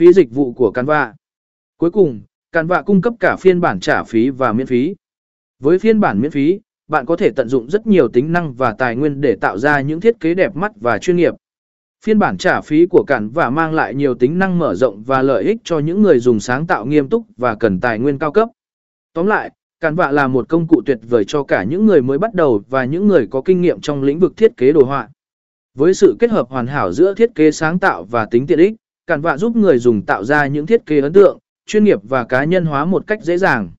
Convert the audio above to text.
Phí dịch vụ của Canva. Cuối cùng, Canva cung cấp cả phiên bản trả phí và miễn phí. Với phiên bản miễn phí, bạn có thể tận dụng rất nhiều tính năng và tài nguyên để tạo ra những thiết kế đẹp mắt và chuyên nghiệp. Phiên bản trả phí của Canva mang lại nhiều tính năng mở rộng và lợi ích cho những người dùng sáng tạo nghiêm túc và cần tài nguyên cao cấp. Tóm lại, Canva là một công cụ tuyệt vời cho cả những người mới bắt đầu và những người có kinh nghiệm trong lĩnh vực thiết kế đồ họa. Với sự kết hợp hoàn hảo giữa thiết kế sáng tạo và tính tiện ích, cản vạ giúp người dùng tạo ra những thiết kế ấn tượng, chuyên nghiệp và cá nhân hóa một cách dễ dàng.